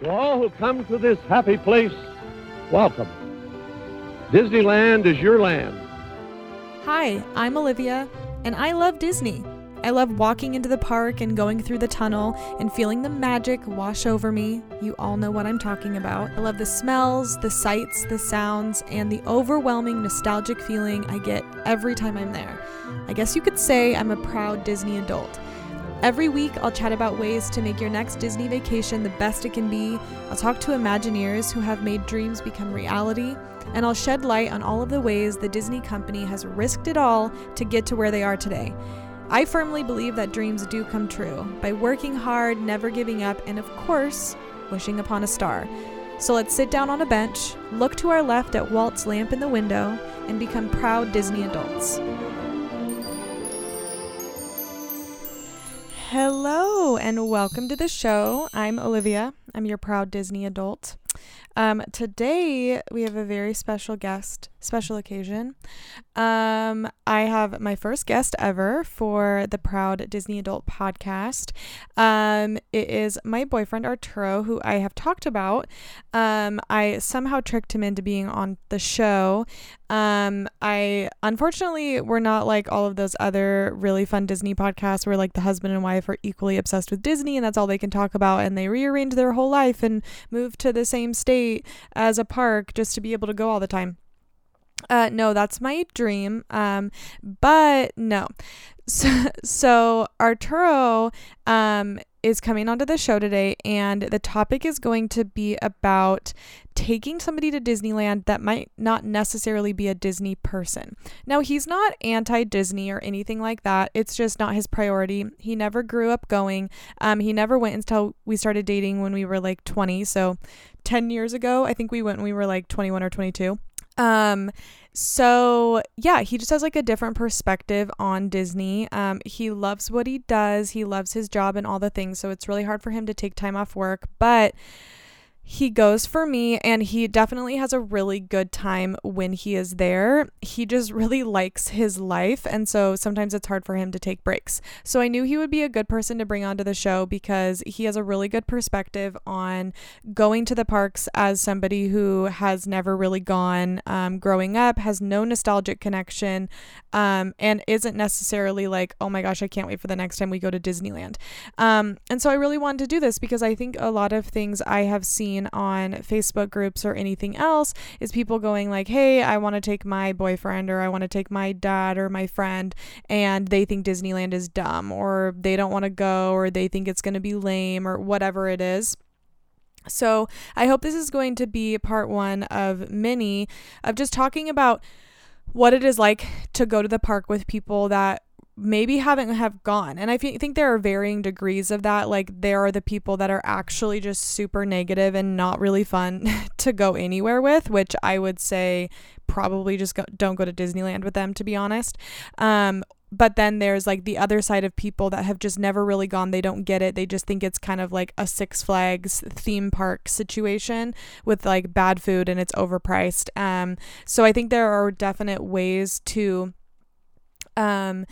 To all who come to this happy place, welcome. Disneyland is your land. Hi, I'm Olivia, and I love Disney. I love walking into the park and going through the tunnel and feeling the magic wash over me. You all know what I'm talking about. I love the smells, the sights, the sounds, and the overwhelming nostalgic feeling I get every time I'm there. I guess you could say I'm a proud Disney adult. Every week, I'll chat about ways to make your next Disney vacation the best it can be. I'll talk to Imagineers who have made dreams become reality, and I'll shed light on all of the ways the Disney company has risked it all to get to where they are today. I firmly believe that dreams do come true by working hard, never giving up, and of course, wishing upon a star. So let's sit down on a bench, look to our left at Walt's lamp in the window, and become proud Disney adults. Hello, and welcome to the show. I'm Olivia. I'm your proud Disney adult. Um, today we have a very special guest, special occasion. Um, I have my first guest ever for the Proud Disney Adult podcast. Um, it is my boyfriend Arturo, who I have talked about. Um, I somehow tricked him into being on the show. Um, I unfortunately we're not like all of those other really fun Disney podcasts where like the husband and wife are equally obsessed with Disney and that's all they can talk about and they rearrange their whole life and move to the same state as a park just to be able to go all the time. Uh, no, that's my dream. Um, but no. So, so Arturo, um, is coming onto the show today, and the topic is going to be about taking somebody to Disneyland that might not necessarily be a Disney person. Now, he's not anti Disney or anything like that, it's just not his priority. He never grew up going, um, he never went until we started dating when we were like 20. So, 10 years ago, I think we went when we were like 21 or 22. Um, so yeah, he just has like a different perspective on Disney. Um, he loves what he does, he loves his job and all the things, so it's really hard for him to take time off work, but he goes for me and he definitely has a really good time when he is there. He just really likes his life and so sometimes it's hard for him to take breaks. So I knew he would be a good person to bring onto the show because he has a really good perspective on going to the parks as somebody who has never really gone um, growing up, has no nostalgic connection, um, and isn't necessarily like, oh my gosh, I can't wait for the next time we go to Disneyland. Um, and so I really wanted to do this because I think a lot of things I have seen seen on Facebook groups or anything else is people going like, "Hey, I want to take my boyfriend or I want to take my dad or my friend and they think Disneyland is dumb or they don't want to go or they think it's going to be lame or whatever it is." So, I hope this is going to be part 1 of many of just talking about what it is like to go to the park with people that maybe haven't have gone. And i think there are varying degrees of that. Like there are the people that are actually just super negative and not really fun to go anywhere with which i would say probably just go, don't go to disneyland with them to be honest. Um, but then there's like the other side of people that have just never really gone. They don't get it. They just think it's kind of like a six flags theme park situation with like bad food and it's overpriced. Um, so i think there are definite ways to um,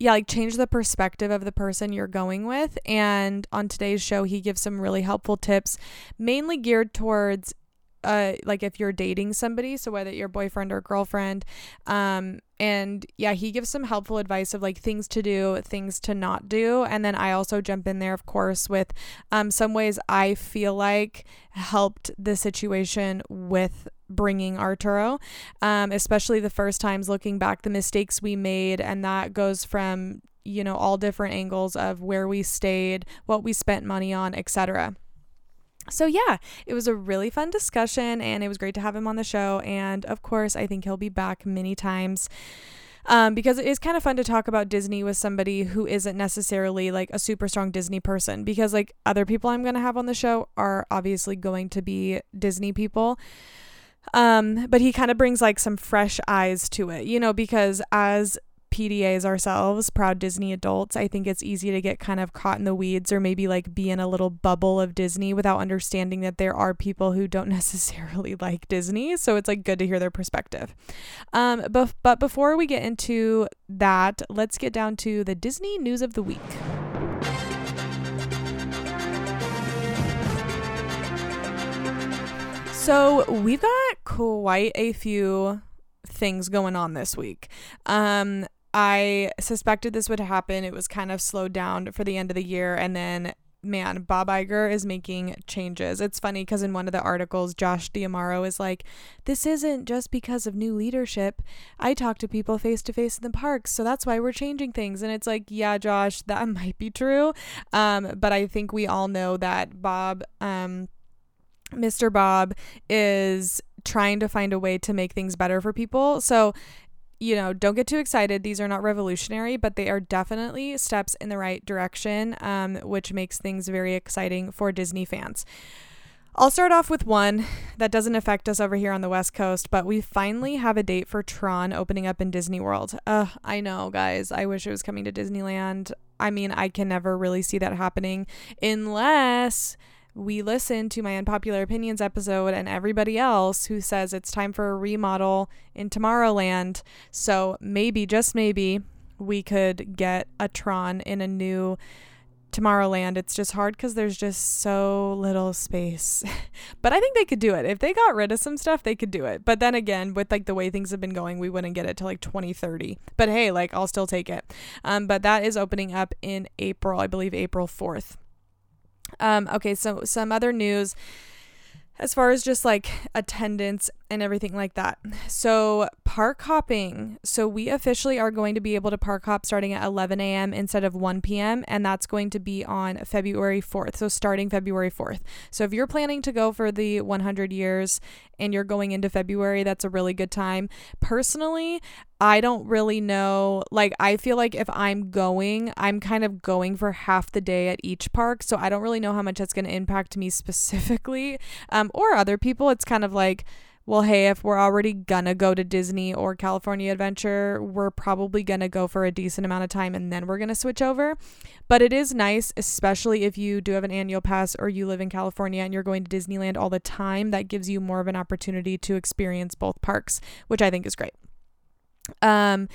yeah, like change the perspective of the person you're going with. And on today's show, he gives some really helpful tips, mainly geared towards uh like if you're dating somebody so whether your boyfriend or girlfriend um and yeah he gives some helpful advice of like things to do things to not do and then i also jump in there of course with um some ways i feel like helped the situation with bringing Arturo, um, especially the first times looking back, the mistakes we made. And that goes from, you know, all different angles of where we stayed, what we spent money on, etc. So, yeah, it was a really fun discussion and it was great to have him on the show. And of course, I think he'll be back many times um, because it is kind of fun to talk about Disney with somebody who isn't necessarily like a super strong Disney person. Because, like, other people I'm going to have on the show are obviously going to be Disney people. Um, but he kind of brings like some fresh eyes to it, you know, because as PDAs ourselves, proud Disney adults, I think it's easy to get kind of caught in the weeds or maybe like be in a little bubble of Disney without understanding that there are people who don't necessarily like Disney. So it's like good to hear their perspective. Um, but, but before we get into that, let's get down to the Disney news of the week. So we've got quite a few things going on this week. Um, I suspected this would happen. It was kind of slowed down for the end of the year, and then man, Bob Iger is making changes. It's funny because in one of the articles, Josh D'Amaro is like, This isn't just because of new leadership. I talk to people face to face in the parks, so that's why we're changing things. And it's like, Yeah, Josh, that might be true. Um, but I think we all know that Bob, um, Mr. Bob is trying to find a way to make things better for people. So you know, don't get too excited. These are not revolutionary, but they are definitely steps in the right direction, um, which makes things very exciting for Disney fans. I'll start off with one that doesn't affect us over here on the West Coast, but we finally have a date for Tron opening up in Disney World. Uh, I know, guys. I wish it was coming to Disneyland. I mean, I can never really see that happening unless we listen to my unpopular opinions episode and everybody else who says it's time for a remodel in Tomorrowland. So maybe, just maybe, we could get a Tron in a new Tomorrowland. It's just hard because there's just so little space. but I think they could do it. If they got rid of some stuff, they could do it. But then again, with like the way things have been going, we wouldn't get it till like 2030. But hey, like I'll still take it. Um, but that is opening up in April, I believe April 4th. Um, okay, so some other news as far as just like attendance and everything like that. So, park hopping. So, we officially are going to be able to park hop starting at 11 a.m. instead of 1 p.m., and that's going to be on February 4th. So, starting February 4th. So, if you're planning to go for the 100 years and you're going into February, that's a really good time. Personally, I don't really know. Like, I feel like if I'm going, I'm kind of going for half the day at each park. So, I don't really know how much that's going to impact me specifically um, or other people. It's kind of like, well, hey, if we're already gonna go to Disney or California Adventure, we're probably gonna go for a decent amount of time and then we're gonna switch over. But it is nice, especially if you do have an annual pass or you live in California and you're going to Disneyland all the time, that gives you more of an opportunity to experience both parks, which I think is great. Um,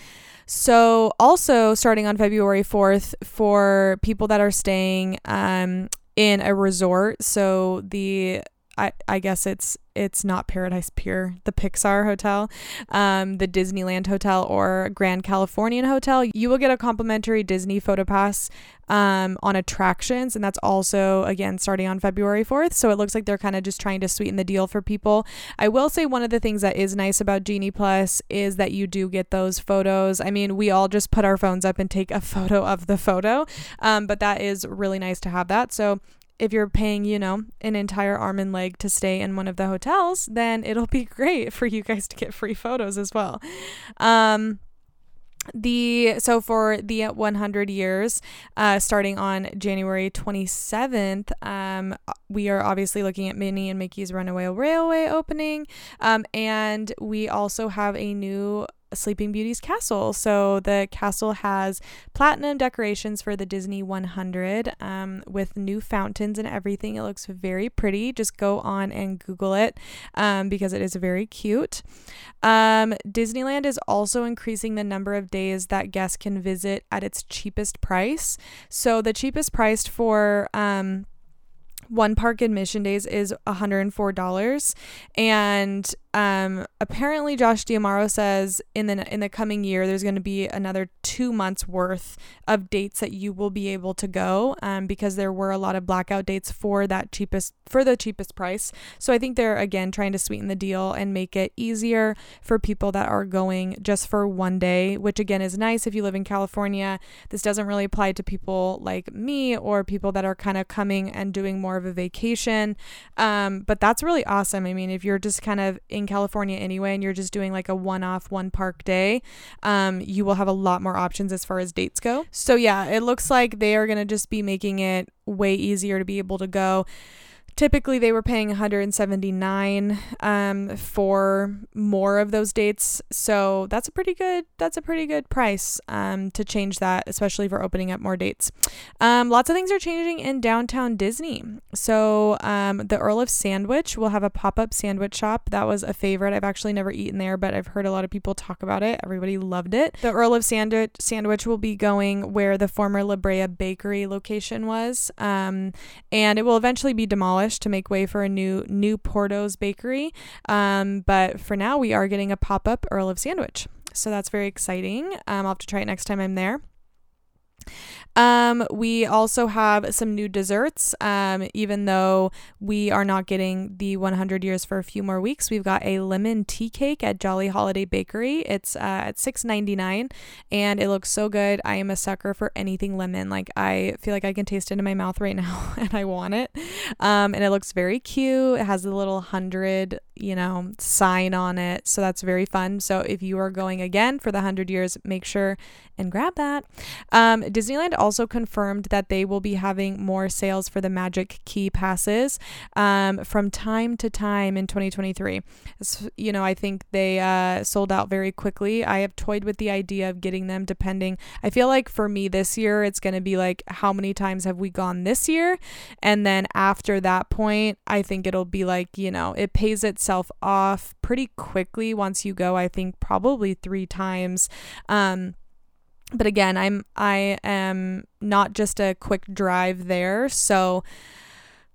so also starting on February 4th for people that are staying um in a resort, so the I, I guess it's it's not Paradise Pier, the Pixar Hotel, um, the Disneyland Hotel, or Grand Californian Hotel, you will get a complimentary Disney photo pass um, on attractions. And that's also, again, starting on February 4th. So it looks like they're kind of just trying to sweeten the deal for people. I will say one of the things that is nice about Genie Plus is that you do get those photos. I mean, we all just put our phones up and take a photo of the photo, um, but that is really nice to have that. So if you're paying, you know, an entire arm and leg to stay in one of the hotels, then it'll be great for you guys to get free photos as well. Um, the so for the 100 years uh, starting on january 27th um, we are obviously looking at minnie and mickey's runaway railway opening um, and we also have a new Sleeping Beauty's castle. So the castle has platinum decorations for the Disney 100 um, with new fountains and everything. It looks very pretty. Just go on and Google it um, because it is very cute. Um, Disneyland is also increasing the number of days that guests can visit at its cheapest price. So the cheapest price for um, one park admission days is $104 and um, apparently Josh D'Amaro says in the in the coming year there's going to be another two months worth of dates that you will be able to go um, because there were a lot of blackout dates for that cheapest for the cheapest price. So I think they're again trying to sweeten the deal and make it easier for people that are going just for one day, which again is nice if you live in California. This doesn't really apply to people like me or people that are kind of coming and doing more of a vacation. Um, but that's really awesome. I mean, if you're just kind of in California anyway and you're just doing like a one off, one park day, um, you will have a lot more options as far as dates go. So, yeah, it looks like they are going to just be making it way easier to be able to go typically they were paying 179 um, for more of those dates. So that's a pretty good that's a pretty good price um, to change that especially for opening up more dates. Um, lots of things are changing in downtown disney. So um, the earl of sandwich will have a pop-up sandwich shop. That was a favorite. I've actually never eaten there but i've heard a lot of people talk about it. Everybody loved it. The earl of sandwich sandwich will be going where the former la brea bakery location was um, and it will eventually be demolished demolished to make way for a new new Porto's bakery. Um, but for now, we are getting a pop up Earl of Sandwich. So that's very exciting. Um, I'll have to try it next time I'm there. Um, we also have some new desserts. Um, even though we are not getting the 100 years for a few more weeks, we've got a lemon tea cake at Jolly Holiday Bakery. It's uh, at 6.99, and it looks so good. I am a sucker for anything lemon. Like I feel like I can taste it in my mouth right now, and I want it. Um, and it looks very cute. It has a little hundred, you know, sign on it, so that's very fun. So if you are going again for the 100 years, make sure and grab that. Um, Disneyland also confirmed that they will be having more sales for the Magic Key passes um, from time to time in 2023. So, you know, I think they uh, sold out very quickly. I have toyed with the idea of getting them depending. I feel like for me this year, it's going to be like, how many times have we gone this year? And then after that point, I think it'll be like, you know, it pays itself off pretty quickly once you go. I think probably three times. Um, but again, I'm I am not just a quick drive there, so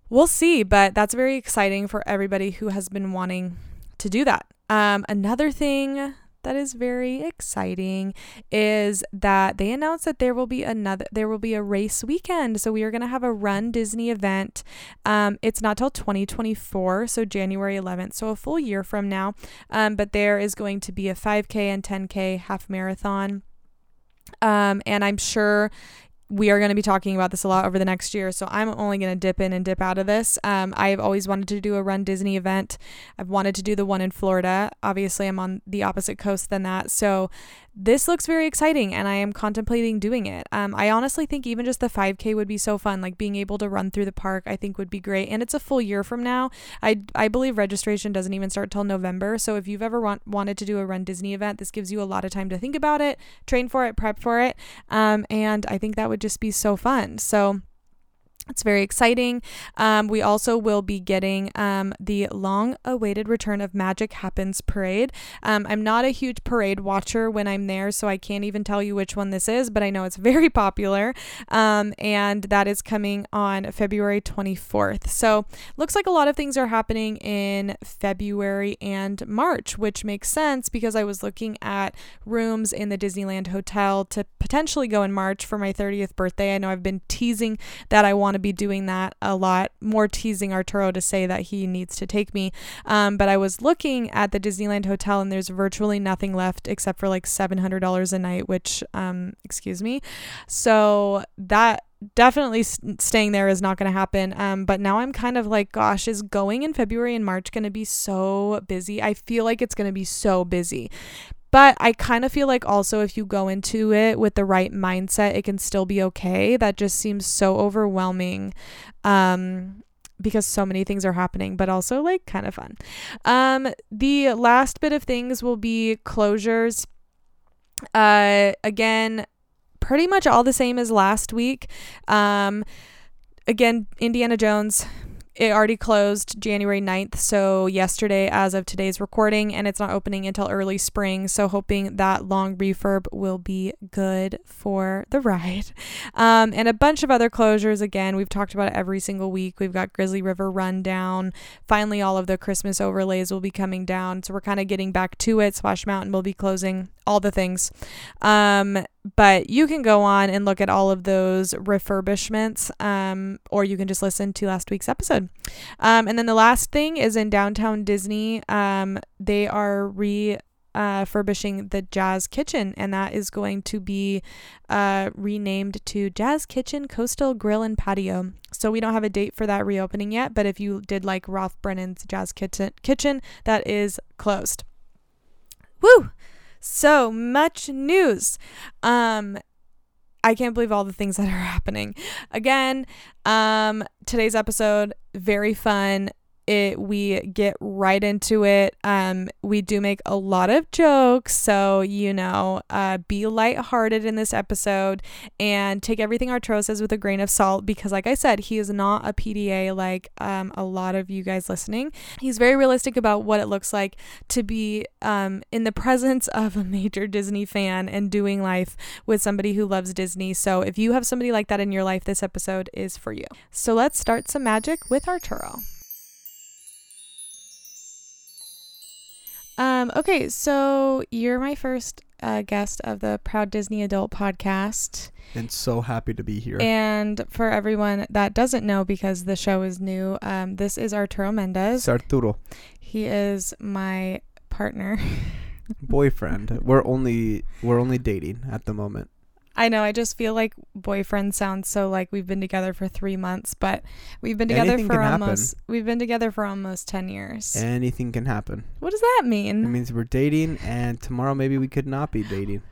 we'll see. But that's very exciting for everybody who has been wanting to do that. Um, another thing that is very exciting is that they announced that there will be another there will be a race weekend. So we are going to have a run disney event um, it's not till 2024 so january 11th so a full year from now. Um, but there is going to be a 5k and 10k half marathon. Um, and I'm sure we are going to be talking about this a lot over the next year. So I'm only going to dip in and dip out of this. Um, I've always wanted to do a Run Disney event. I've wanted to do the one in Florida. Obviously, I'm on the opposite coast than that. So this looks very exciting and I am contemplating doing it. Um, I honestly think even just the 5K would be so fun. Like being able to run through the park, I think would be great. And it's a full year from now. I, I believe registration doesn't even start till November. So if you've ever want, wanted to do a Run Disney event, this gives you a lot of time to think about it, train for it, prep for it. Um, and I think that would just be so fun. So it's very exciting. Um, we also will be getting um, the long awaited return of Magic Happens Parade. Um, I'm not a huge parade watcher when I'm there, so I can't even tell you which one this is, but I know it's very popular. Um, and that is coming on February 24th. So, looks like a lot of things are happening in February and March, which makes sense because I was looking at rooms in the Disneyland Hotel to potentially go in March for my 30th birthday. I know I've been teasing that I want to be doing that a lot, more teasing Arturo to say that he needs to take me. Um, but I was looking at the Disneyland Hotel and there's virtually nothing left except for like $700 a night, which, um, excuse me. So that definitely staying there is not going to happen. Um, but now I'm kind of like, gosh, is going in February and March going to be so busy? I feel like it's going to be so busy. But I kind of feel like also if you go into it with the right mindset, it can still be okay. That just seems so overwhelming. Um, because so many things are happening, but also like kind of fun. Um, the last bit of things will be closures. Uh, again, pretty much all the same as last week. Um, again, Indiana Jones it already closed January 9th, so yesterday as of today's recording, and it's not opening until early spring. So, hoping that long refurb will be good for the ride. Um, and a bunch of other closures. Again, we've talked about it every single week. We've got Grizzly River Run down. Finally, all of the Christmas overlays will be coming down. So, we're kind of getting back to it. Splash Mountain will be closing, all the things. Um, but you can go on and look at all of those refurbishments, um, or you can just listen to last week's episode. Um, and then the last thing is in downtown Disney. Um, they are re uh, furbishing the Jazz Kitchen, and that is going to be uh, renamed to Jazz Kitchen Coastal Grill and Patio. So we don't have a date for that reopening yet, but if you did like Ralph Brennan's Jazz Kitchen, kitchen that is closed. Woo! So much news. Um, I can't believe all the things that are happening. Again, um, today's episode very fun. It we get right into it. Um, we do make a lot of jokes, so you know, uh, be lighthearted in this episode and take everything Arturo says with a grain of salt because, like I said, he is not a PDA like um, a lot of you guys listening. He's very realistic about what it looks like to be um, in the presence of a major Disney fan and doing life with somebody who loves Disney. So if you have somebody like that in your life, this episode is for you. So let's start some magic with Arturo. Um, okay, so you're my first uh, guest of the Proud Disney Adult podcast. And so happy to be here. And for everyone that doesn't know, because the show is new, um, this is Arturo Mendez. It's Arturo, He is my partner. boyfriend. we're only we're only dating at the moment. I know, I just feel like boyfriend sounds so like we've been together for three months, but we've been together Anything for can happen. almost we've been together for almost ten years. Anything can happen. what does that mean? It means we're dating, and tomorrow maybe we could not be dating.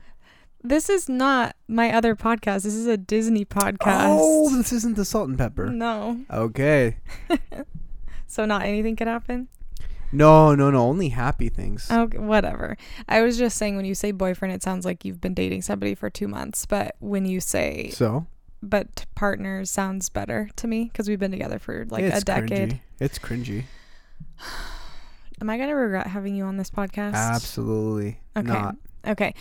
This is not my other podcast. This is a Disney podcast. Oh, this isn't the salt and pepper. no. Okay. So not anything could happen. No, no, no. Only happy things. Okay, whatever. I was just saying when you say boyfriend, it sounds like you've been dating somebody for two months. But when you say So but partner sounds better to me because we've been together for like it's a decade. Cringy. It's cringy. Am I gonna regret having you on this podcast? Absolutely Okay. not. Okay.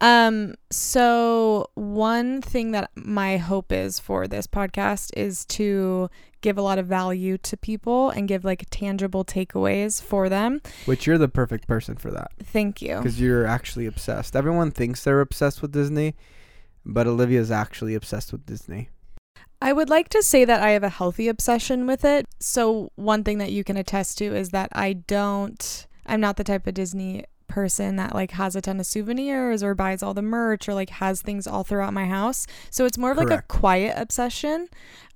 Um so one thing that my hope is for this podcast is to give a lot of value to people and give like tangible takeaways for them. Which you're the perfect person for that Thank you. because you're actually obsessed. Everyone thinks they're obsessed with Disney, but Olivia's actually obsessed with Disney. I would like to say that I have a healthy obsession with it. So, one thing that you can attest to is that I don't, I'm not the type of Disney person that like has a ton of souvenirs or buys all the merch or like has things all throughout my house. So, it's more of like a quiet obsession.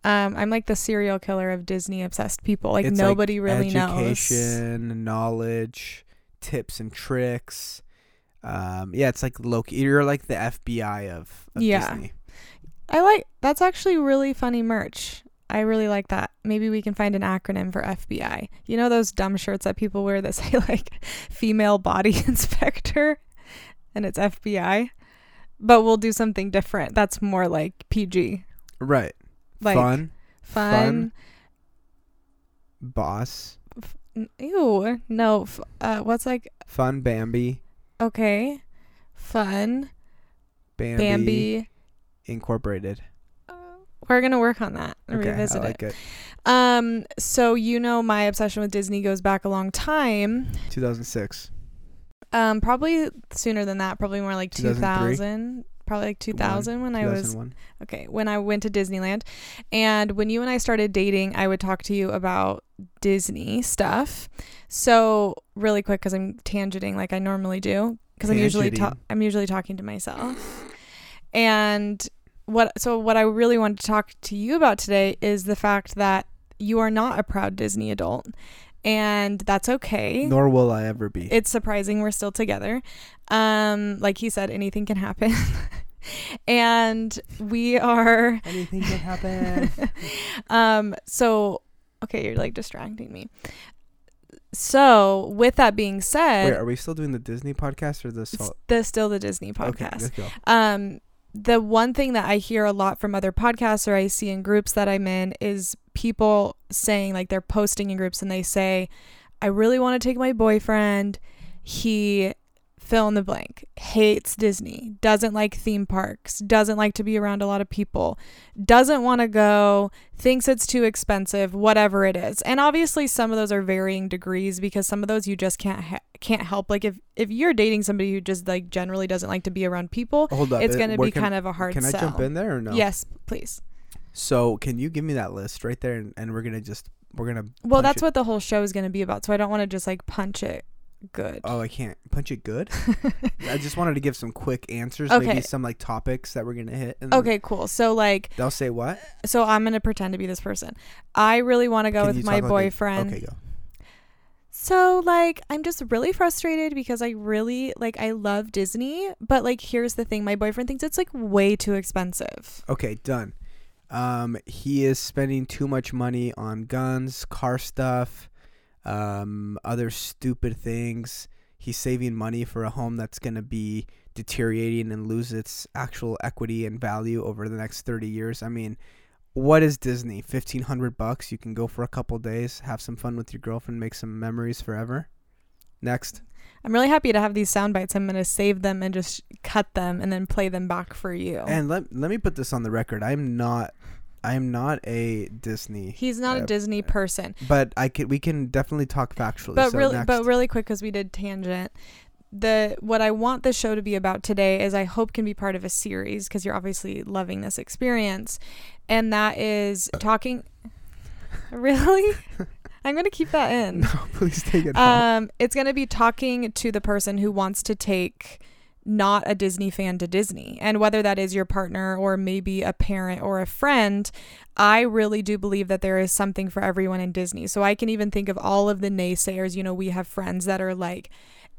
Um, I'm like the serial killer of Disney obsessed people. Like, It's like nobody really knows. education, knowledge, tips and tricks. Um, yeah, it's like Loki. You're like the FBI of, of Yeah. Disney. I like that's actually really funny merch. I really like that. Maybe we can find an acronym for FBI. You know those dumb shirts that people wear that say like female body inspector and it's FBI? But we'll do something different. That's more like PG. Right. Like Fun, fun. boss, N- Ew. No. F- uh, what's like fun Bambi, okay. Fun. Bambi, Bambi. Incorporated. We're gonna work on that and Okay, revisit I like it. Um, so you know my obsession with Disney goes back a long time. 2006. Um, probably sooner than that. Probably more like 2003? 2000. Probably like 2000 when I was okay when I went to Disneyland, and when you and I started dating, I would talk to you about Disney stuff. So really quick, because I'm tangenting like I normally do, because I'm usually ta- I'm usually talking to myself. And what so what I really wanted to talk to you about today is the fact that you are not a proud Disney adult, and that's okay Nor will I ever be. it's surprising we're still together. Um, like he said, anything can happen. and we are Anything can happen. um so okay, you're like distracting me. So with that being Wait, said, are we still doing the Disney podcast or the salt? the still the Disney Okay, podcast. let's go. Um, the one thing that I hear a lot from other podcasts or I see in groups that I'm in is people saying like they're posting in groups and they say, I really want to take my boyfriend. He fill in the blank, hates Disney, doesn't like theme parks, doesn't like to be around a lot of people, doesn't want to go, thinks it's too expensive, whatever it is. And obviously some of those are varying degrees because some of those you just can't ha- can't help like if if you're dating somebody who just like generally doesn't like to be around people, Hold up. it's going to be can- kind of a hard Can I sell. jump in there or no? Yes, please. So can you give me that list right there, and, and we're gonna just we're gonna. Well, that's it. what the whole show is going to be about. So I don't want to just like punch it good. Oh, I can't punch it good. I just wanted to give some quick answers, Okay. maybe some like topics that we're gonna hit. And Okay, cool. So like They'll say what? so I'm going to pretend to be this person. I really want to go Can with my talk like boyfriend. okay, go. So like I'm just really frustrated because I really like I love Disney, but like here's the thing, my boyfriend thinks it's like way too expensive. Okay, done. Um, he is spending too much money on guns, car stuff, um, other stupid things. He's saving money for a home that's going to be deteriorating and lose its actual equity and value over the next 30 years. I mean, what is Disney? 1500 bucks, you can go for a couple days, have some fun with your girlfriend, make some memories forever. Next. I'm really happy to have these sound bites. I'm going to save them and just cut them and then play them back for you. And let let me put this on the record. I'm not I am not a Disney. He's not uh, a Disney person. But I could we can definitely talk factually. But so really next. but really quick cuz we did tangent. The what I want the show to be about today is I hope can be part of a series because you're obviously loving this experience and that is talking Really? I'm going to keep that in. no, please take it out. Um, it's going to be talking to the person who wants to take not a Disney fan to Disney. And whether that is your partner or maybe a parent or a friend, I really do believe that there is something for everyone in Disney. So I can even think of all of the naysayers. You know, we have friends that are like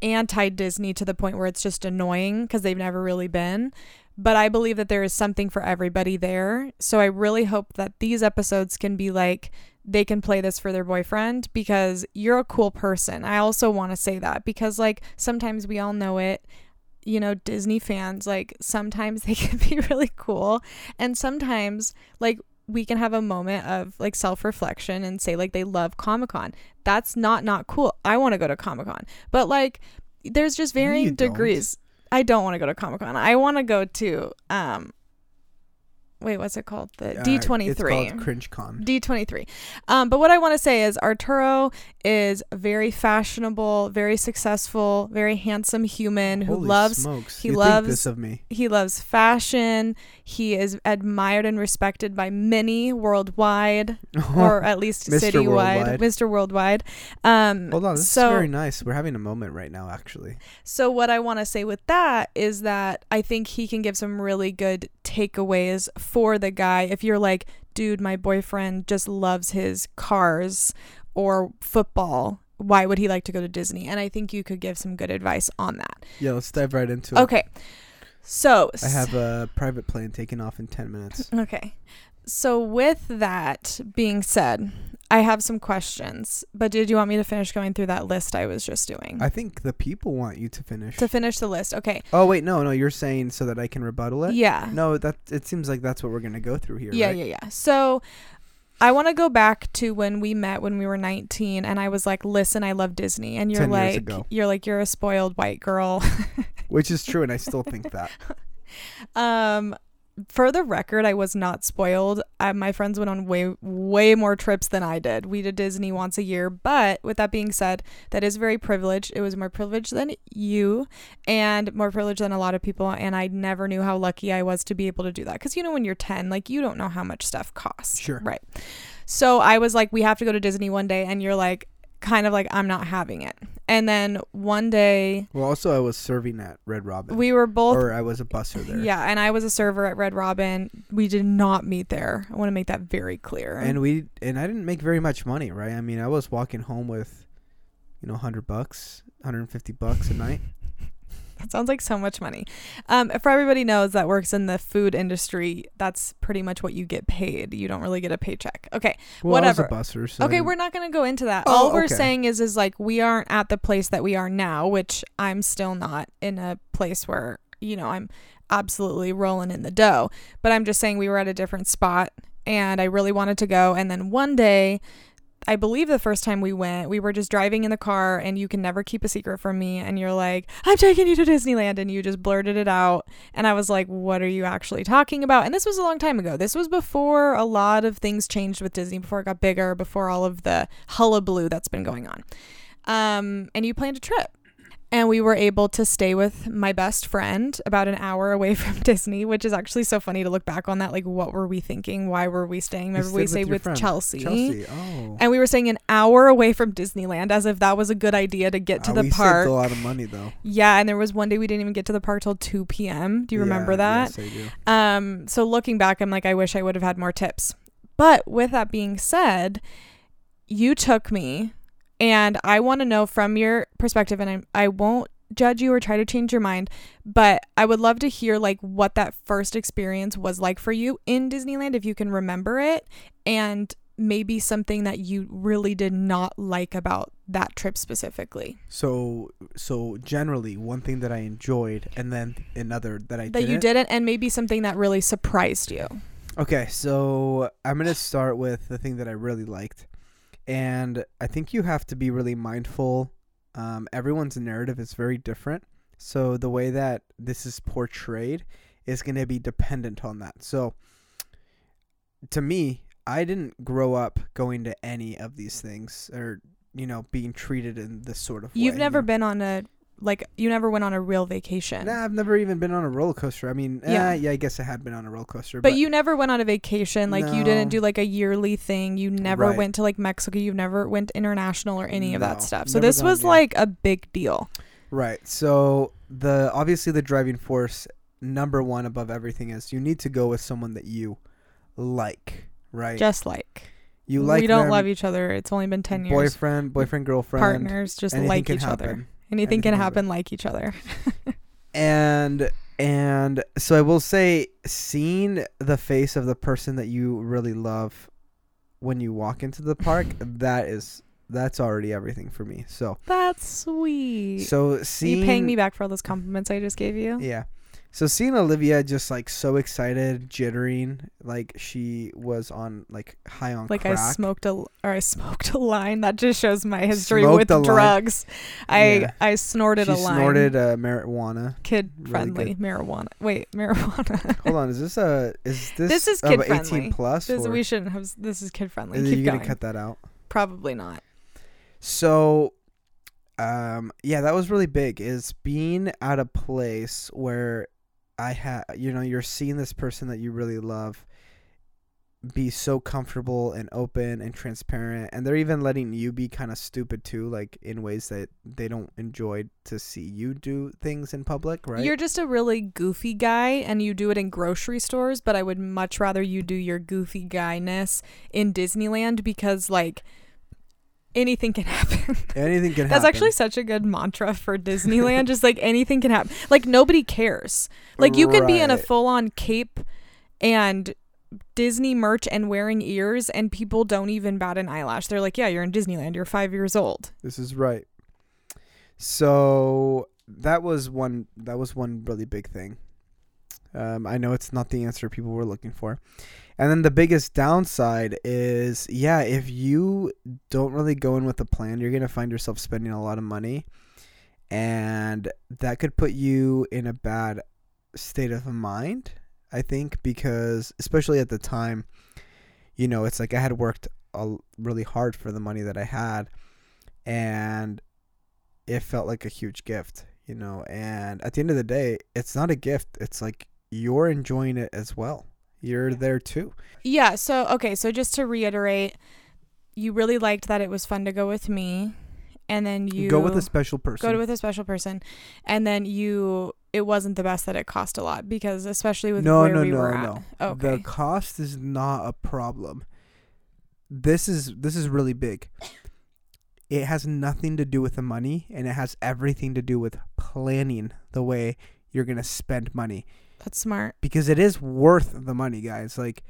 anti Disney to the point where it's just annoying because they've never really been. But I believe that there is something for everybody there. So I really hope that these episodes can be like, they can play this for their boyfriend because you're a cool person. I also want to say that because, like, sometimes we all know it. You know, Disney fans, like, sometimes they can be really cool. And sometimes, like, we can have a moment of like self reflection and say, like, they love Comic Con. That's not not cool. I want to go to Comic Con. But, like, there's just No, varying don't. I don't want to go to Comic Con. I want to go to, um, wait, what's it called? The Uh, D23. It's called CringeCon. D23. Um, but what I want to say is Arturo is a very fashionable, very successful, very handsome human who Holy loves smokes. he you loves- think this of me. he loves fashion. He is admired and respected by many worldwide, or at least Mr. citywide, Worldwide. Mr. Worldwide. Um, Hold on, this so, is very nice. We're having a moment right now, actually. so what I want to say with that is that I think he can give some really good takeaways for the guy. If you're like, dude, my boyfriend just loves his cars or football. Why would he like to go to Disney? And I think you could give some good advice on that. Yeah, let's dive right into it. Okay. So I have a private plane taking off in 10 minutes. Okay. So with that being said, I have some questions. But did you want me to finish going through that list I was just doing? I think the people want you to finish. to finish the list. Okay. oh, wait, no, no, you're saying so that I can rebuttal it? Yeah. No, that it seems like that's what we're going to go through here, Yeah, right? yeah, yeah. So I want to go back to when we met when we were 19 and I was like, "Listen, I love Disney." And you're like you're like you're a spoiled white girl. Which is true, and I still think that. um for the record, I was not spoiled. My friends went on way, way more trips than I did. We did Disney once a year. But with that being said, that is very privileged. It was more privileged than you and more privileged than a lot of people. And I never knew how lucky I was to be able to do that. Because, you know, when you're 10, like, you don't know how much stuff costs. Sure. Right. So I was like, we have to go to Disney one day. And you're like, kind of like, I'm not having it. And then one day, Well, also, I was serving at Red Robin. we were both or I was a busser there. yeah, and I was a server at Red Robin. We did not meet there. I want to make that very clear. And we and I didn't make very much money, right? I mean, I was walking home with, you know, hundred bucks, hundred and fifty bucks a night. That sounds like so much money. Um, for everybody knows that works in the food industry, that's pretty much what you get paid. You don't really get a paycheck. Okay. Well, Whatever. I was a busser. So okay, we're not going to go into that. Oh, All we're okay. saying is is like we aren't at the place that we are now, which I'm still not in a place where, you know, I'm absolutely rolling in the dough. But I'm just saying we were at a different spot and I really wanted to go and then one day I believe the first time we went, we were just driving in the car, and you can never keep a secret from me. And you're like, I'm taking you to Disneyland. And you just blurted it out. And I was like, What are you actually talking about? And this was a long time ago. This was before a lot of things changed with Disney, before it got bigger, before all of the hullabaloo that's been going on. Um, and you planned a trip. And we were able to stay with my best friend about an hour away from Disney, which is actually so funny to look back on that. Like, what were we thinking? Why were we staying? Remember, we stayed your with Chelsea. Chelsea. Oh. And we were staying an hour away from Disneyland as if that was a good idea to get to Uh, the we park. a lot of money though. Yeah, and there was one day we didn't even get to the park till 2 p.m. Do you remember Yeah, that? Yes, I do. Um, so looking back, I'm like, I wish I would have had more tips. But with that being said, you took me, and I want to know from your perspective, and I, I won't judge you or try to change your mind, but I would love to hear like what that first experience was like for you in Disneyland, if you can remember it, and maybe something that you really did not like about that trip specifically. So so generally one thing that I enjoyed and then another that I that didn't. you didn't and maybe something that really surprised you. Okay, so I'm gonna start with the thing that I really liked, and I think you have to be really mindful. Um, everyone's narrative is very different, so the way that this is portrayed is gonna be dependent on that. So, to me, I didn't grow up going to any of these things or you know being treated in this sort of way. you've you never know? been on a like you never went on a real vacation Nah, I've never even been on a roller coaster. I mean, yeah, Yeah. yeah, I guess I had been on a roller coaster, but, you never went on a vacation like you didn't do like a yearly thing you never Right. went to like mexico you've never went international or any of that stuff so never this gone, was yeah. like a big deal Right. So the obviously the driving force number one above everything is you need to go with someone that you like. Right. just like you like we don't them, love each other it's only been 10 years boyfriend, boyfriend, girlfriend. partners just anything like can each other happen. Anything, Anything can happen like each other And and so I will say seeing the face of the person that you really love when you walk into the park, that is that's already everything for me. So that's sweet so Are seeing you paying me back for all those compliments i just gave you Yeah. So seeing Olivia just like so excited, jittering, like she was on like high on like crack. I smoked a or I smoked a line. That just shows my history Smoked with a line. drugs. I Yeah. I snorted she a line. snorted uh, marijuana. kid really friendly marijuana. Wait, marijuana. Hold on, is this a is this This is a kid-friendly. 18 plus? this, or we shouldn't have. This is kid friendly. are Keep you going. gonna cut that out? Probably not. So, um, yeah, that was really big. Is being at a place where I have, you know, you're seeing this person that you really love be so comfortable and open and transparent, and they're even letting you be kind of stupid too, like in ways that they don't enjoy to see you do things in public, right? You're just a really goofy guy, and you do it in grocery stores. But I would much rather you do your goofy guyness in Disneyland because like anything can happen. Anything can happen. That's actually such a good mantra for Disneyland. Just like anything can happen. Like nobody cares. Like you could be in a full on cape and Disney merch and wearing ears, and people don't even bat an eyelash. They're like, "Yeah, you're in Disneyland. You're five years old." This is right. So that was one. That was one really big thing. Um, I know it's not the answer people were looking for, and then the biggest downside is, yeah, if you don't really go in with a plan, you're gonna find yourself spending a lot of money, and that could put you in a bad state of mind. I think because, especially at the time, you know, it's like I had worked a, really hard for the money that I had, and it felt like a huge gift, you know. And at the end of the day, it's not a gift. It's like you're enjoying it as well. You're there too. Yeah. So okay. So just to reiterate, you really liked that it was fun to go with me, and then you go with a special person. go with a special person, and then you it wasn't the best that it cost a lot because especially with no, where no, we no, were no. at. Okay. The cost is not a problem. This is this is really big. It has nothing to do with the money, and it has everything to do with planning the way you're gonna spend money. That's smart. because it is worth the money, guys. Like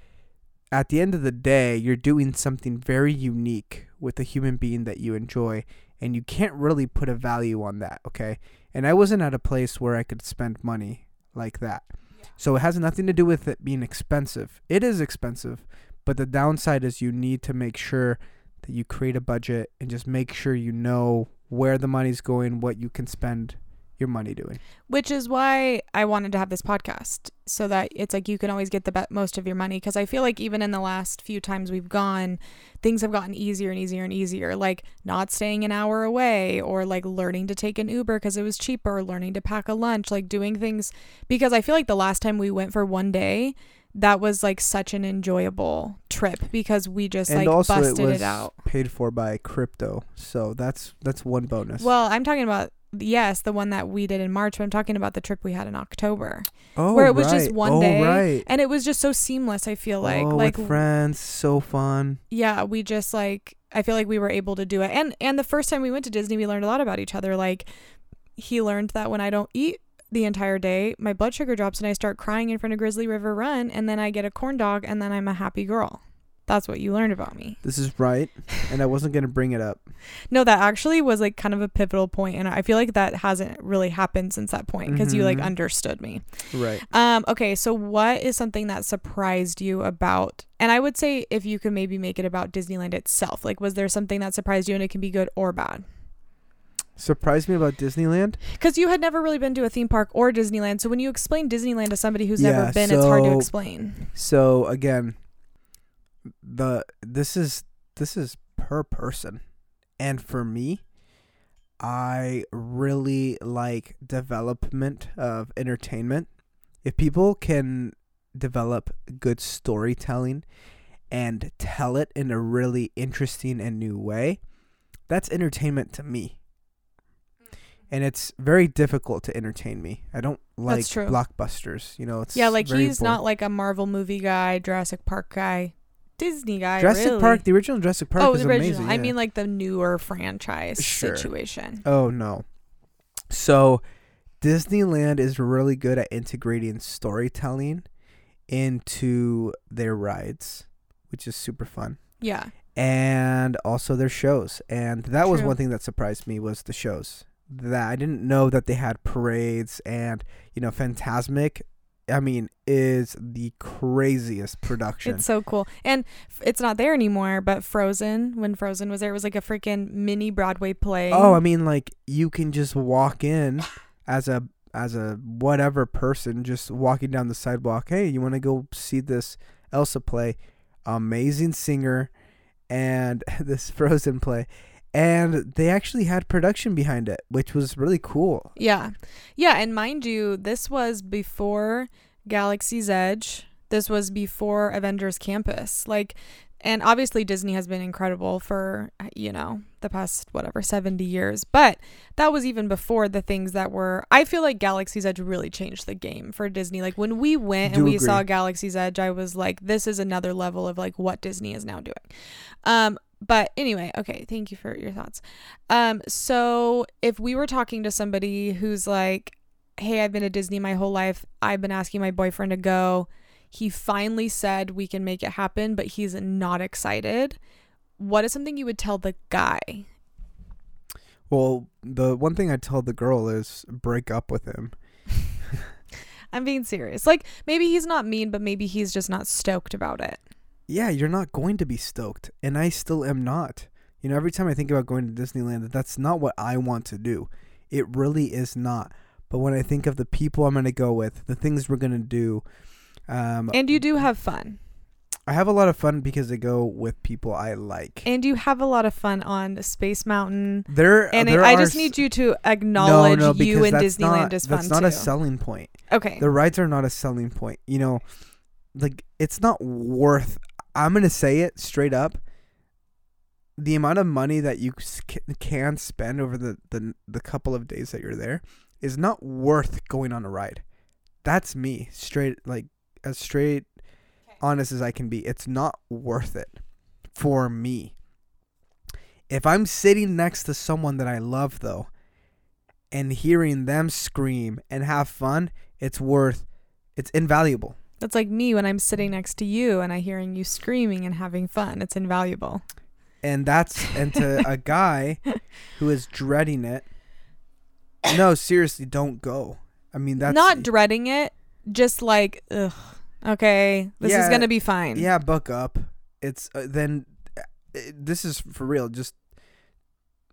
at the end of the day, you're doing something very unique with a human being that you enjoy, and you can't really put a value on that, okay? And I wasn't at a place where I could spend money like that. So it has nothing to do with it being expensive. It is expensive, but the downside is you need to make sure that you create a budget and just make sure you know where the money's going, what you can spend your money doing. Which is why I wanted to have this podcast so that it's like you can always get the be- most of your money. Because I feel like even in the last few times we've gone, things have gotten easier and easier and easier. Like not staying an hour away or like learning to take an Uber because it was cheaper, learning to pack a lunch, like doing things. Because I feel like the last time we went for one day, that was like such an enjoyable trip because we just and like also busted it it, was out. paid for by crypto. So that's that's one bonus. Well, I'm talking about yes, the one that we did in March, but I'm talking about the trip we had in October. oh, where it was just right. one oh, day, right. and it was just so seamless i feel like oh, like friends, so fun. yeah we just like i feel like we were able to do it and and the first time we went to disney we learned a lot about each other like he learned that when i don't eat the entire day my blood sugar drops and i start crying in front of grizzly river run and then i get a corn dog and then i'm a happy girl That's what you learned about me. This is right, and I wasn't gonna bring it up. No, that actually was like kind of a pivotal point, and I feel like that hasn't really happened since that point because you like Mhm. understood me. Right. Um, okay, so what is something that surprised you about? And I would say if you could maybe make it about Disneyland itself. Like, was there something that surprised you, and it can be good or bad? Surprised me about Disneyland. Because you had never really been to a theme park or Disneyland, so when you explain Disneyland to somebody who's never Yeah, been, it's hard to explain. So again, the this is this is per person, and for me, I really like development of entertainment. If people can develop good storytelling and tell it in a really interesting and new way, that's entertainment to me. Mm. And it's very difficult to entertain me. I don't like blockbusters. You know, it's Yeah, like he's boring. not like a Marvel movie guy, Jurassic Park guy, Disney guy. Jurassic really. Park, the original Jurassic Park oh, is the original. amazing. I mean, like the newer franchise Sure. situation. oh no. So, Disneyland is really good at integrating storytelling into their rides, which is super fun, Yeah. and also their shows. And that was one thing that surprised me was the shows. That I didn't know that they had parades and you know, Fantasmic. I mean, is the craziest production. It's so cool. And f- it's not there anymore, but Frozen, when Frozen was there, it was like a freaking mini Broadway play. Oh, I mean, like you can just walk in as a as a whatever person, just walking down the sidewalk. Hey, you want to go see this Elsa play? Amazing singer, and this Frozen play, and they actually had production behind it, which was really cool. Yeah. Yeah. And mind you, this was before Galaxy's Edge. This was before Avengers Campus. Like, and obviously Disney has been incredible for, you know, the past, whatever, 70 years. But that was even before the things that were, I feel like Galaxy's Edge really changed the game for Disney. Like, when we went Do and we agree. saw Galaxy's Edge, I was like, this is another level of like what Disney is now doing. Um, but anyway, okay, thank you for your thoughts. Um, so if we were talking to somebody who's like, Hey, I've been to Disney my whole life, I've been asking my boyfriend to go. He finally said we can make it happen, but he's not excited. What is something you would tell the guy? Well, the one thing I tell the girl is break up with him. I'm being serious. Like maybe he's not mean, but maybe he's just not stoked about it. Yeah, you're not going to be stoked. And I still am not. You know, every time I think about going to Disneyland, that's not what I want to do. It really is not. But when I think of the people I'm going to go with, the things we're going to do, um, And you do have fun. I have a lot of fun because I go with people I like. And you have a lot of fun on Space Mountain. There, And there I just need you to acknowledge no, you and Disneyland not, is fun That's not too. a selling point. okay. The rides are not a selling point. You know, like it's not worth. I'm gonna say it straight up. The amount of money that you can spend over the, the the couple of days that you're there is not worth going on a ride. That's me, straight like as straight honest as I can be. It's not worth it for me. If I'm sitting next to someone that I love though, and hearing them scream and have fun, it's worth it's invaluable. That's like me when I'm sitting next to you and I hearing you screaming and having fun. It's invaluable. And that's and to a guy who is dreading it. No, seriously, don't go. I mean, that's not dreading it, just like, ugh, okay, this is gonna be fine. yeah, buck up. It's uh, then uh, this is for real. Just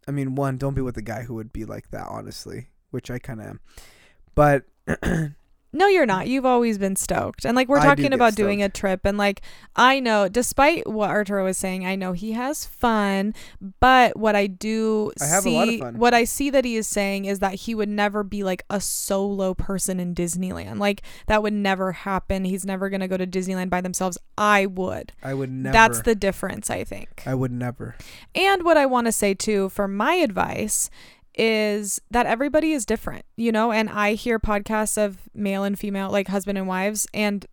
I mean, one, don't be with a guy who would be like that, honestly, which I kind of am. But No, you're not. You've always been stoked. And like we're I talking about doing a trip and like I know despite what Arturo was saying, I know he has fun, but what I do I see lot of fun. what I see that he is saying is that he would never be like a solo person in Disneyland. Like that would never happen. He's never going to go to Disneyland by themselves. I would. I would never. That's the difference, I think. I would never. And what I want to say too, for my advice, is that everybody is different, you know? And I hear podcasts of male and female, like husband and wives, and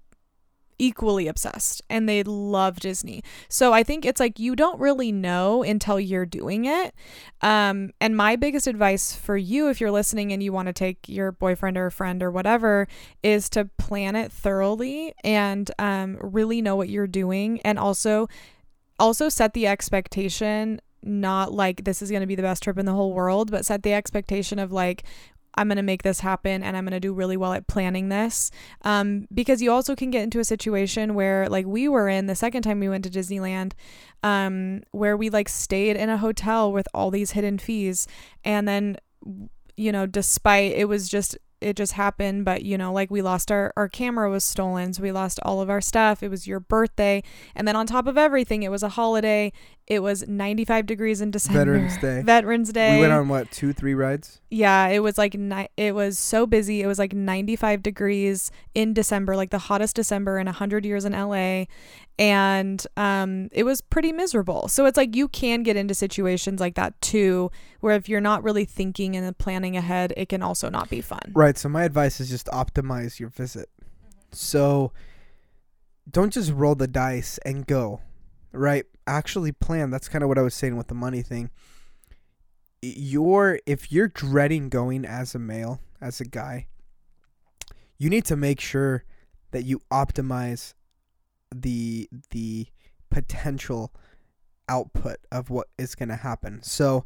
equally obsessed and they love Disney. So I think it's like you don't really know until you're doing it. Um and my biggest advice for you if you're listening and you want to take your boyfriend or friend or whatever is to plan it thoroughly and um really know what you're doing and also also set the expectation not like this is going to be the best trip in the whole world, but set the expectation of like I'm going to make this happen and I'm going to do really well at planning this. Um, because you also can get into a situation where, like, we were in the second time we went to Disneyland, um, where we like stayed in a hotel with all these hidden fees. And then, you know, despite it was just it just happened but you know like we lost our our camera was stolen so we lost all of our stuff it was your birthday and then on top of everything it was a holiday it was 95 degrees in december Veterans Day. veterans day We went on what two, three rides? yeah it was like ni- it was so busy it was like 95 degrees in december like the hottest december in 100 years in la and um it was pretty miserable so it's like you can get into situations like that too where if you're not really thinking and planning ahead it can also not be fun Right. So my advice is just optimize your visit. So don't just roll the dice and go. Right. Actually plan. That's kind of what I was saying with the money thing. You're if you're dreading going as a male, as a guy, you need to make sure that you optimize the the potential output of what is going to happen. So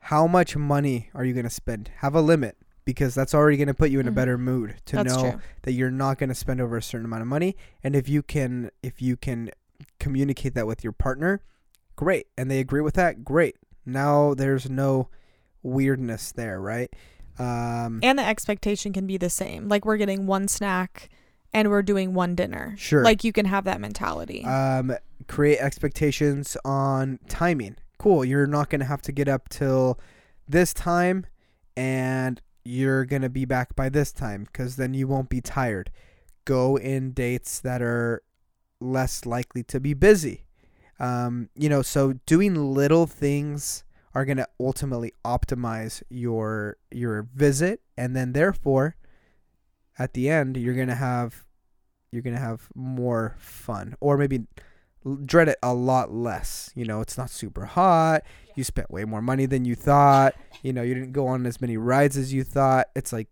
how much money are you going to spend? Have a limit because that's already going to put you in a Mhm. better mood to that's know true that you're not going to spend over a certain amount of money and if you can if you can communicate that with your partner great. And they agree with that great. Now there's no weirdness there right? Um and the expectation can be the same. Like we're getting one snack and we're doing one dinner. Sure. Like you can have that mentality. Um create expectations on timing. Cool you're not going to have to get up till this time and you're going to be back by this time because then you won't be tired. Go in dates that are less likely to be busy. Um, you know so doing little things are going to ultimately optimize your your visit. And then therefore at the end you're going to have you're going to have more fun or maybe dread it a lot less. You know it's not super hot. You spent way more money than you thought. You know you didn't go on as many rides as you thought. It's like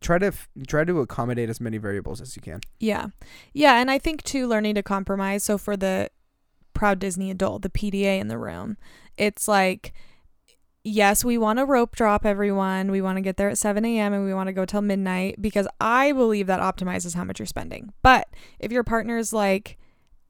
try to f- try to accommodate as many variables as you can Yeah. Yeah. And I think too, learning to compromise. So for the proud Disney adult, the PDA in the room, it's like, yes, we want to rope drop everyone. We want to get there at 7 a.m. and we want to go till midnight because I believe that optimizes how much you're spending. But if your partner's like,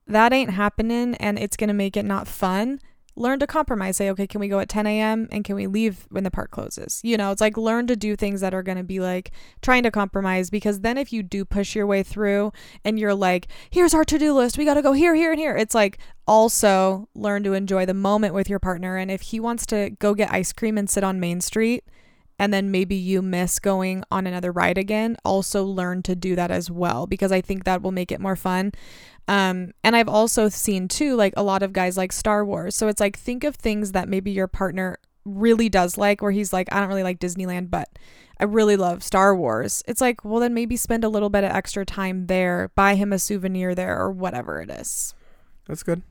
that ain't happening and it's going to make it not fun, learn to compromise. Say, okay, can we go at 10 a.m. and can we leave when the park closes? You know, it's like learn to do things that are going to be like trying to compromise because then if you do push your way through and you're like, here's our to do list, we got to go here, here, and here, it's like also learn to enjoy the moment with your partner. And if he wants to go get ice cream and sit on Main Street, and then maybe you miss going on another ride again, also learn to do that as well because I think that will make it more fun. Um, and I've also seen too, like a lot of guys like Star Wars. So it's like think of things that maybe your partner really does like, where he's like, I don't really like Disneyland, but I really love Star Wars. It's like, well, then maybe spend a little bit of extra time there, buy him a souvenir there, or whatever it is. that's good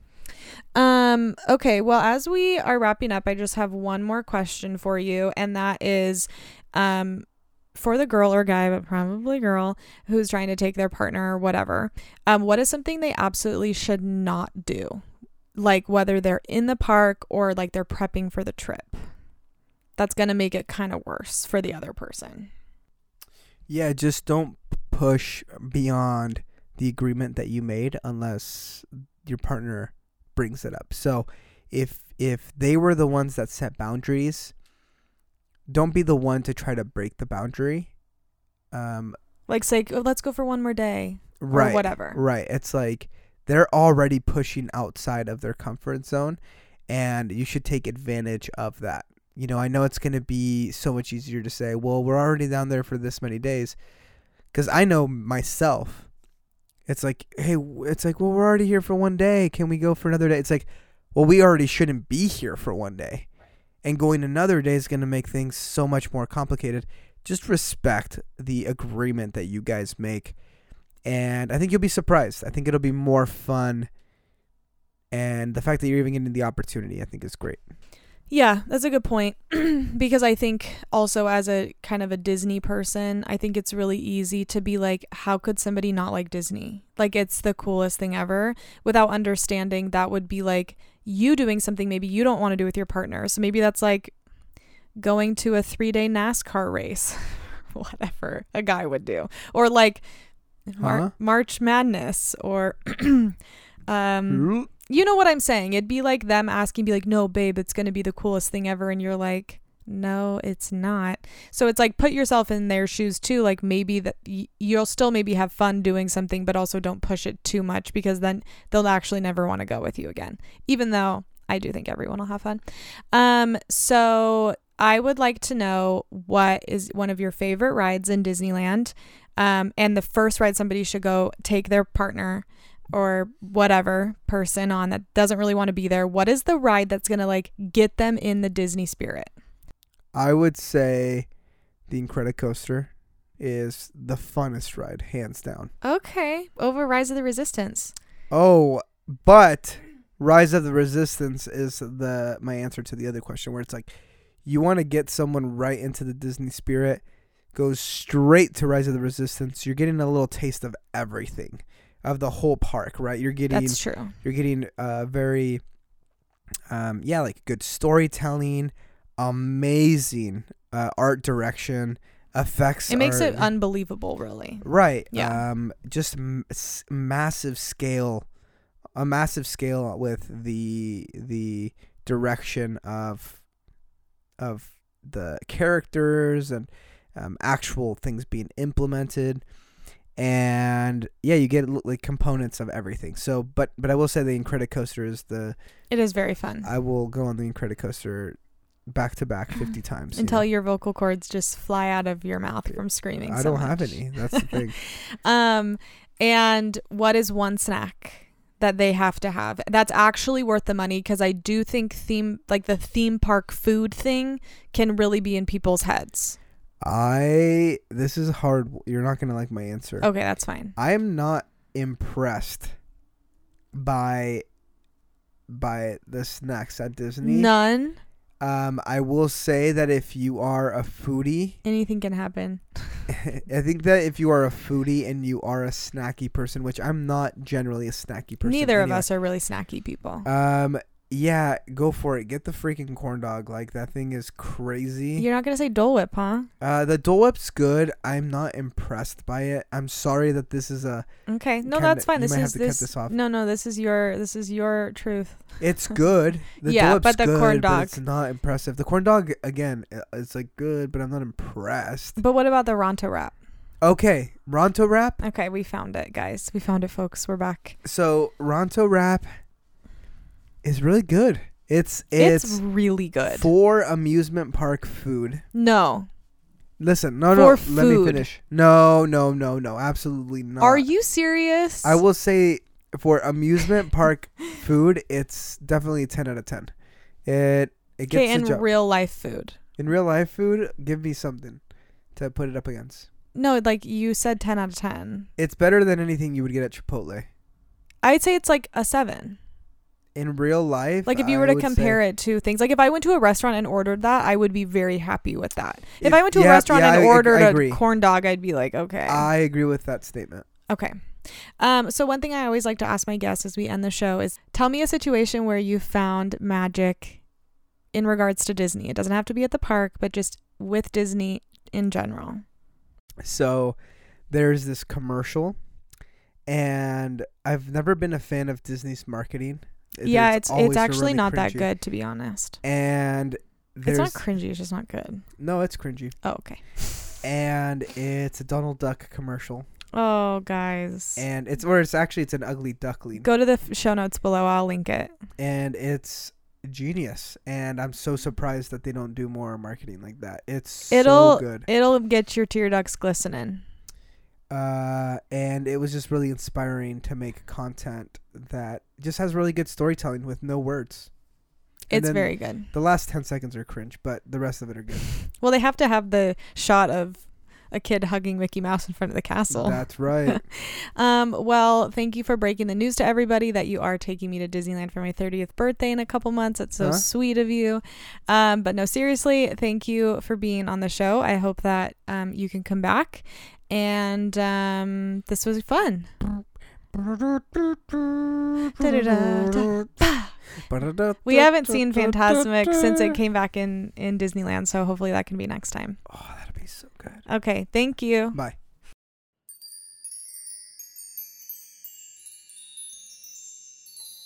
Um, okay, well, as we are wrapping up, I just have one more question for you, and that is um for the girl or guy, but probably girl, who's trying to take their partner or whatever. Um, what is something they absolutely should not do? Like whether they're in the park or like they're prepping for the trip. That's gonna make it kind of worse for the other person. Yeah, just don't push beyond the agreement that you made unless your partner brings it up. So, if if they were the ones that set boundaries, don't be the one to try to break the boundary. Um, Like say, "Oh, let's go for one more day right, or whatever. right. It's like they're already pushing outside of their comfort zone, and you should take advantage of that. You know, I know it's going to be so much easier to say, well, we're already down there for this many days. Because I know myself, it's like, hey, it's like, well, we're already here for one day. Can we go for another day? It's like, well, we already shouldn't be here for one day. And going another day is going to make things so much more complicated. Just respect the agreement that you guys make. And I think you'll be surprised. I think it'll be more fun. And the fact that you're even getting the opportunity, I think, is great. Yeah, that's a good point. because I think also as a kind of a Disney person, I think it's really easy to be like, how could somebody not like Disney? Like it's the coolest thing ever without understanding that would be like you doing something maybe you don't want to do with your partner. So maybe that's like going to a three day NASCAR race, whatever a guy would do. Or like Mar- Huh? March Madness or um you know what I'm saying? It'd be like them asking, be like, no, babe, it's going to be the coolest thing ever. And you're like, no, it's not. So it's like, put yourself in their shoes too. Like maybe that y- you'll still maybe have fun doing something, but also don't push it too much because then they'll actually never want to go with you again. Even though I do think everyone will have fun. Um, so I would like to know what is one of your favorite rides in Disneyland. Um, and the first ride somebody should go take their partner or whatever person on that doesn't really want to be there, what is the ride that's going to like get them in the Disney spirit? I would say the Incredicoaster is the funnest ride, hands down. Okay, over Rise of the Resistance. Oh, but Rise of the Resistance is the my answer to the other question where it's like you want to get someone right into the Disney spirit, goes straight to Rise of the Resistance. You're getting a little taste of everything. Of the whole park, right? You're getting That's true. you're getting uh very um yeah, like good storytelling, amazing uh art direction, effects It makes are- it unbelievable, really. Right. Yeah. Um, just m- s- massive scale, a massive scale with the the direction of of the characters and um, actual things being implemented, and yeah, you get like components of everything. So, but but I will say the Incredicoaster is the It is very fun. I will go on the Incredicoaster back to back fifty times you Until know. your vocal cords just fly out of your mouth from screaming. I so don't have any. That's the thing. Um, and what is one snack that they have to have that's actually worth the money? Because I do think theme, like the theme park food thing, can really be in people's heads. I this is hard. You're not gonna like my answer. Okay, that's fine. I am not impressed by by the snacks at Disney. None. Um, I will say that if you are a foodie, Anything can happen. I think that if you are a foodie and you are a snacky person, which I'm not generally a snacky person. Neither of us are really snacky people. Um, yeah, go for it. Get the freaking corn dog. Like that thing is crazy. You're not gonna say Dole Whip, huh? Uh, the Dole Whip's good. I'm not impressed by it. I'm sorry that this is a. Okay, no, Kinda- that's fine. This is this. this off. No, no, this is your this is your truth. It's good. The Yeah, but the good, corn dog- it's not impressive. The corn dog again, it's like good, but I'm not impressed. But what about the Ronto wrap? Okay, Ronto wrap. Okay, we found it, guys. We found it, folks. We're back. So Ronto wrap is really good. It's it's, It's, really good. for amusement park food. no, Listen, no, no, For let me finish. No, no, no, no, absolutely not. are you serious? I will say for amusement park food, it's definitely ten out of ten. It it gets Okay, in job. real life food. in real life food. Give me something to put it up against. No, like you said, ten out of ten. It's better than anything you would get at Chipotle. I'd say it's like a seven. In real life, Like if you I were to compare it to things, like if I went to a restaurant and ordered that, I would be very happy with that. If, If- I went to yeah, a restaurant yeah, and I ordered I a corn dog, I'd be like, okay, I agree with that statement. okay. Um, so one thing I always like to ask my guests as we end the show is, tell me a situation where you found magic in regards to Disney. It doesn't have to be at the park, but just with Disney in general. So there's this commercial, and I've never been a fan of Disney's marketing. Yeah, it's it's actually really not that good to be honest. And It's not cringy. It's just not good. no, it's cringy, Oh, okay. and it's a Donald Duck commercial, Oh, guys. and it's or it's actually it's an ugly duckling, Go to the f- show notes below. I'll link it. and it's genius. And I'm so surprised that they don't do more marketing like that. It's It'll so good. it'll get your tear ducts glistening. Uh, and it was just really inspiring to make content that just has really good storytelling with no words. And It's very good. The last ten seconds are cringe, but the rest of it are good. Well, they have to have the shot of a kid hugging Mickey Mouse in front of the castle. That's right. um, well, thank you for breaking the news to everybody that you are taking me to Disneyland for my 30th birthday in a couple months. That's so Huh? sweet of you. Um, but no, seriously, thank you for being on the show. I hope that um, you can come back. And um, this was fun. We haven't seen Fantasmic since it came back in, in Disneyland, so hopefully that can be next time. Oh, that'd be so good. Okay, thank you. Bye.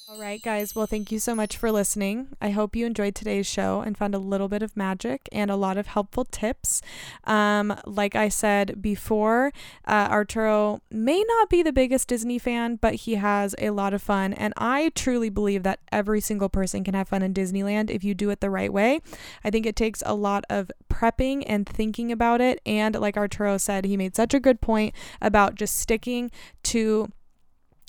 All right, guys. Well, thank you so much for listening. I hope you enjoyed today's show and found a little bit of magic and a lot of helpful tips. Um, like I said before, uh, Arturo may not be the biggest Disney fan, but he has a lot of fun. And I truly believe that every single person can have fun in Disneyland if you do it the right way. I think it takes a lot of prepping and thinking about it. And like Arturo said, he made such a good point about just sticking to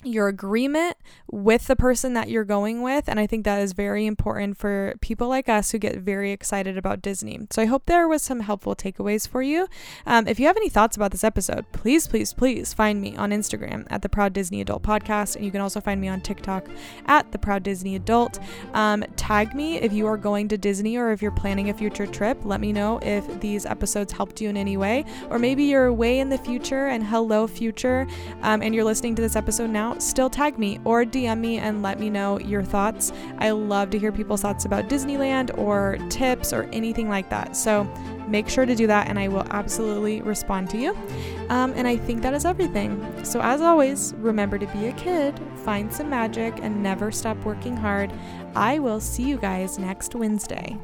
your agreement with the person that you're going with. And I think that is very important for people like us who get very excited about Disney. So I hope there was some helpful takeaways for you. Um, if you have any thoughts about this episode, please, please, please find me on Instagram at the Proud Disney Adult Podcast. And you can also find me on TikTok at the Proud Disney Adult. Um, tag me if you are going to Disney or if you're planning a future trip. Let me know if these episodes helped you in any way. Or maybe you're way in the future and hello, future, um, and you're listening to this episode now still tag me or DM me and let me know your thoughts. I love to hear people's thoughts about Disneyland or tips or anything like that. So make sure to do that and I will absolutely respond to you. Um, and I think that is everything. So, as always, remember to be a kid, find some magic, and never stop working hard. I will see you guys next Wednesday.